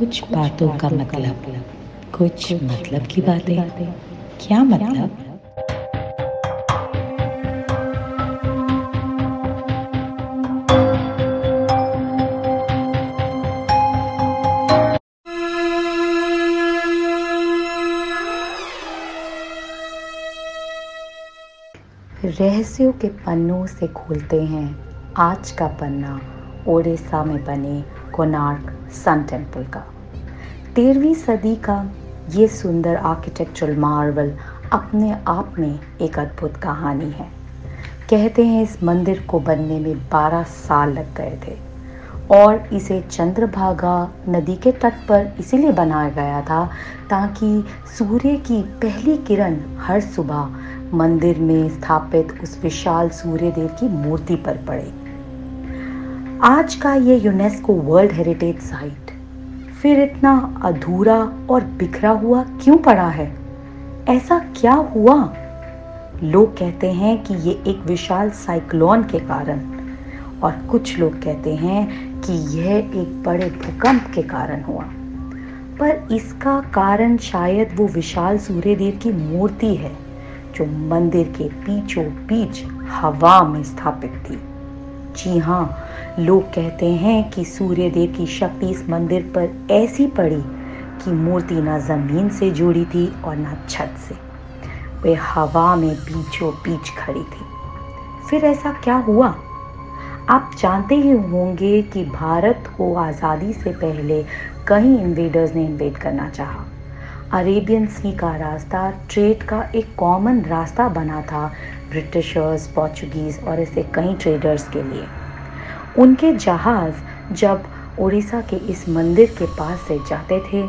कुछ बातों का मतलब कुछ मतलब की बातें। क्या मतलब? रहस्यों के पन्नों से खोलते हैं आज का पन्ना। ओडिशा में बने कोनार्क सन टेंपल का। तेरहवीं सदी का ये सुंदर आर्किटेक्चरल मार्वल अपने आप में एक अद्भुत कहानी है। कहते हैं इस मंदिर को बनने में 12 साल लग गए थे और इसे चंद्रभागा नदी के तट पर इसीलिए बनाया गया था ताकि सूर्य की पहली किरण हर सुबह मंदिर में स्थापित उस विशाल सूर्य देव की मूर्ति पर पड़े। आज का ये यूनेस्को वर्ल्ड हेरिटेज साइट फिर इतना अधूरा और बिखरा हुआ क्यों पड़ा है? ऐसा क्या हुआ? लोग कहते हैं कि ये एक विशाल साइक्लोन के कारण और कुछ लोग कहते हैं कि यह एक बड़े भूकंप के कारण हुआ। पर इसका कारण शायद वो विशाल सूर्यदेव की मूर्ति है जो मंदिर के बीचों बीच हवा में स्थापित थी। जी हाँ लोग कहते हैं कि सूर्य देव की शक्ति इस मंदिर पर ऐसी पड़ी कि मूर्ति ना ज़मीन से जुड़ी थी और ना छत से। वे हवा में बीचों बीच खड़ी थी। फिर ऐसा क्या हुआ? आप जानते ही होंगे कि भारत को आज़ादी से पहले कई इन्वेडर्स ने इन्वेड करना चाहा। अरेबियन सी का रास्ता ट्रेड का एक कॉमन रास्ता बना था ब्रिटिशर्स, पोर्चुगीज़ और ऐसे कई ट्रेडर्स के लिए। उनके जहाज़ जब उड़ीसा के इस मंदिर के पास से जाते थे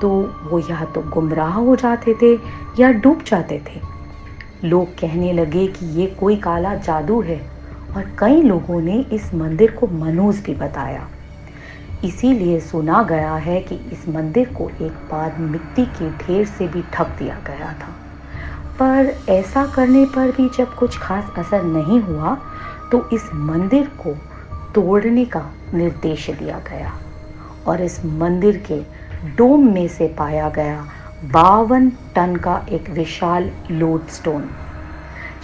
तो वो या तो गुमराह हो जाते थे या डूब जाते थे। लोग कहने लगे कि ये कोई काला जादू है और कई लोगों ने इस मंदिर को मनोज भी बताया। इसीलिए सुना गया है कि इस मंदिर को एक बार मिट्टी के ढेर से भी ढक दिया गया था। पर ऐसा करने पर भी जब कुछ खास असर नहीं हुआ तो इस मंदिर को तोड़ने का निर्देश दिया गया और इस मंदिर के डोम में से पाया गया बावन टन का एक विशाल लोड स्टोन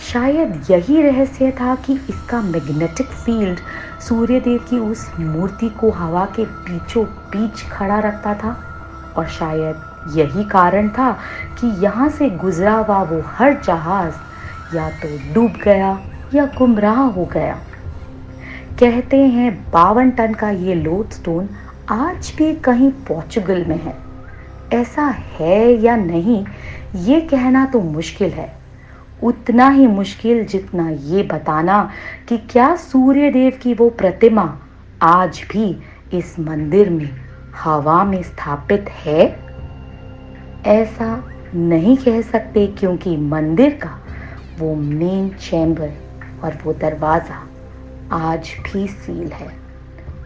शायद यही रहस्य था कि इसका मैग्नेटिक फ़ील्ड सूर्यदेव की उस मूर्ति को हवा के बीचों बीच खड़ा रखता था। और शायद यही कारण था कि यहाँ से गुजरा हुआ वो हर जहाज़ या तो डूब गया या गुमराह हो गया। कहते हैं बावन टन का ये लोड स्टोन आज भी कहीं पोर्चुगल में है। ऐसा है या नहीं, ये कहना तो मुश्किल है। उतना ही मुश्किल जितना ये बताना कि क्या सूर्य देव की वो प्रतिमा आज भी इस मंदिर में हवा में स्थापित है? ऐसा नहीं कह सकते क्योंकि मंदिर का वो मेन चैम्बर और वो दरवाज़ा आज भी सील है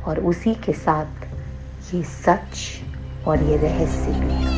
और उसी के साथ ये सच और ये रहस्य भी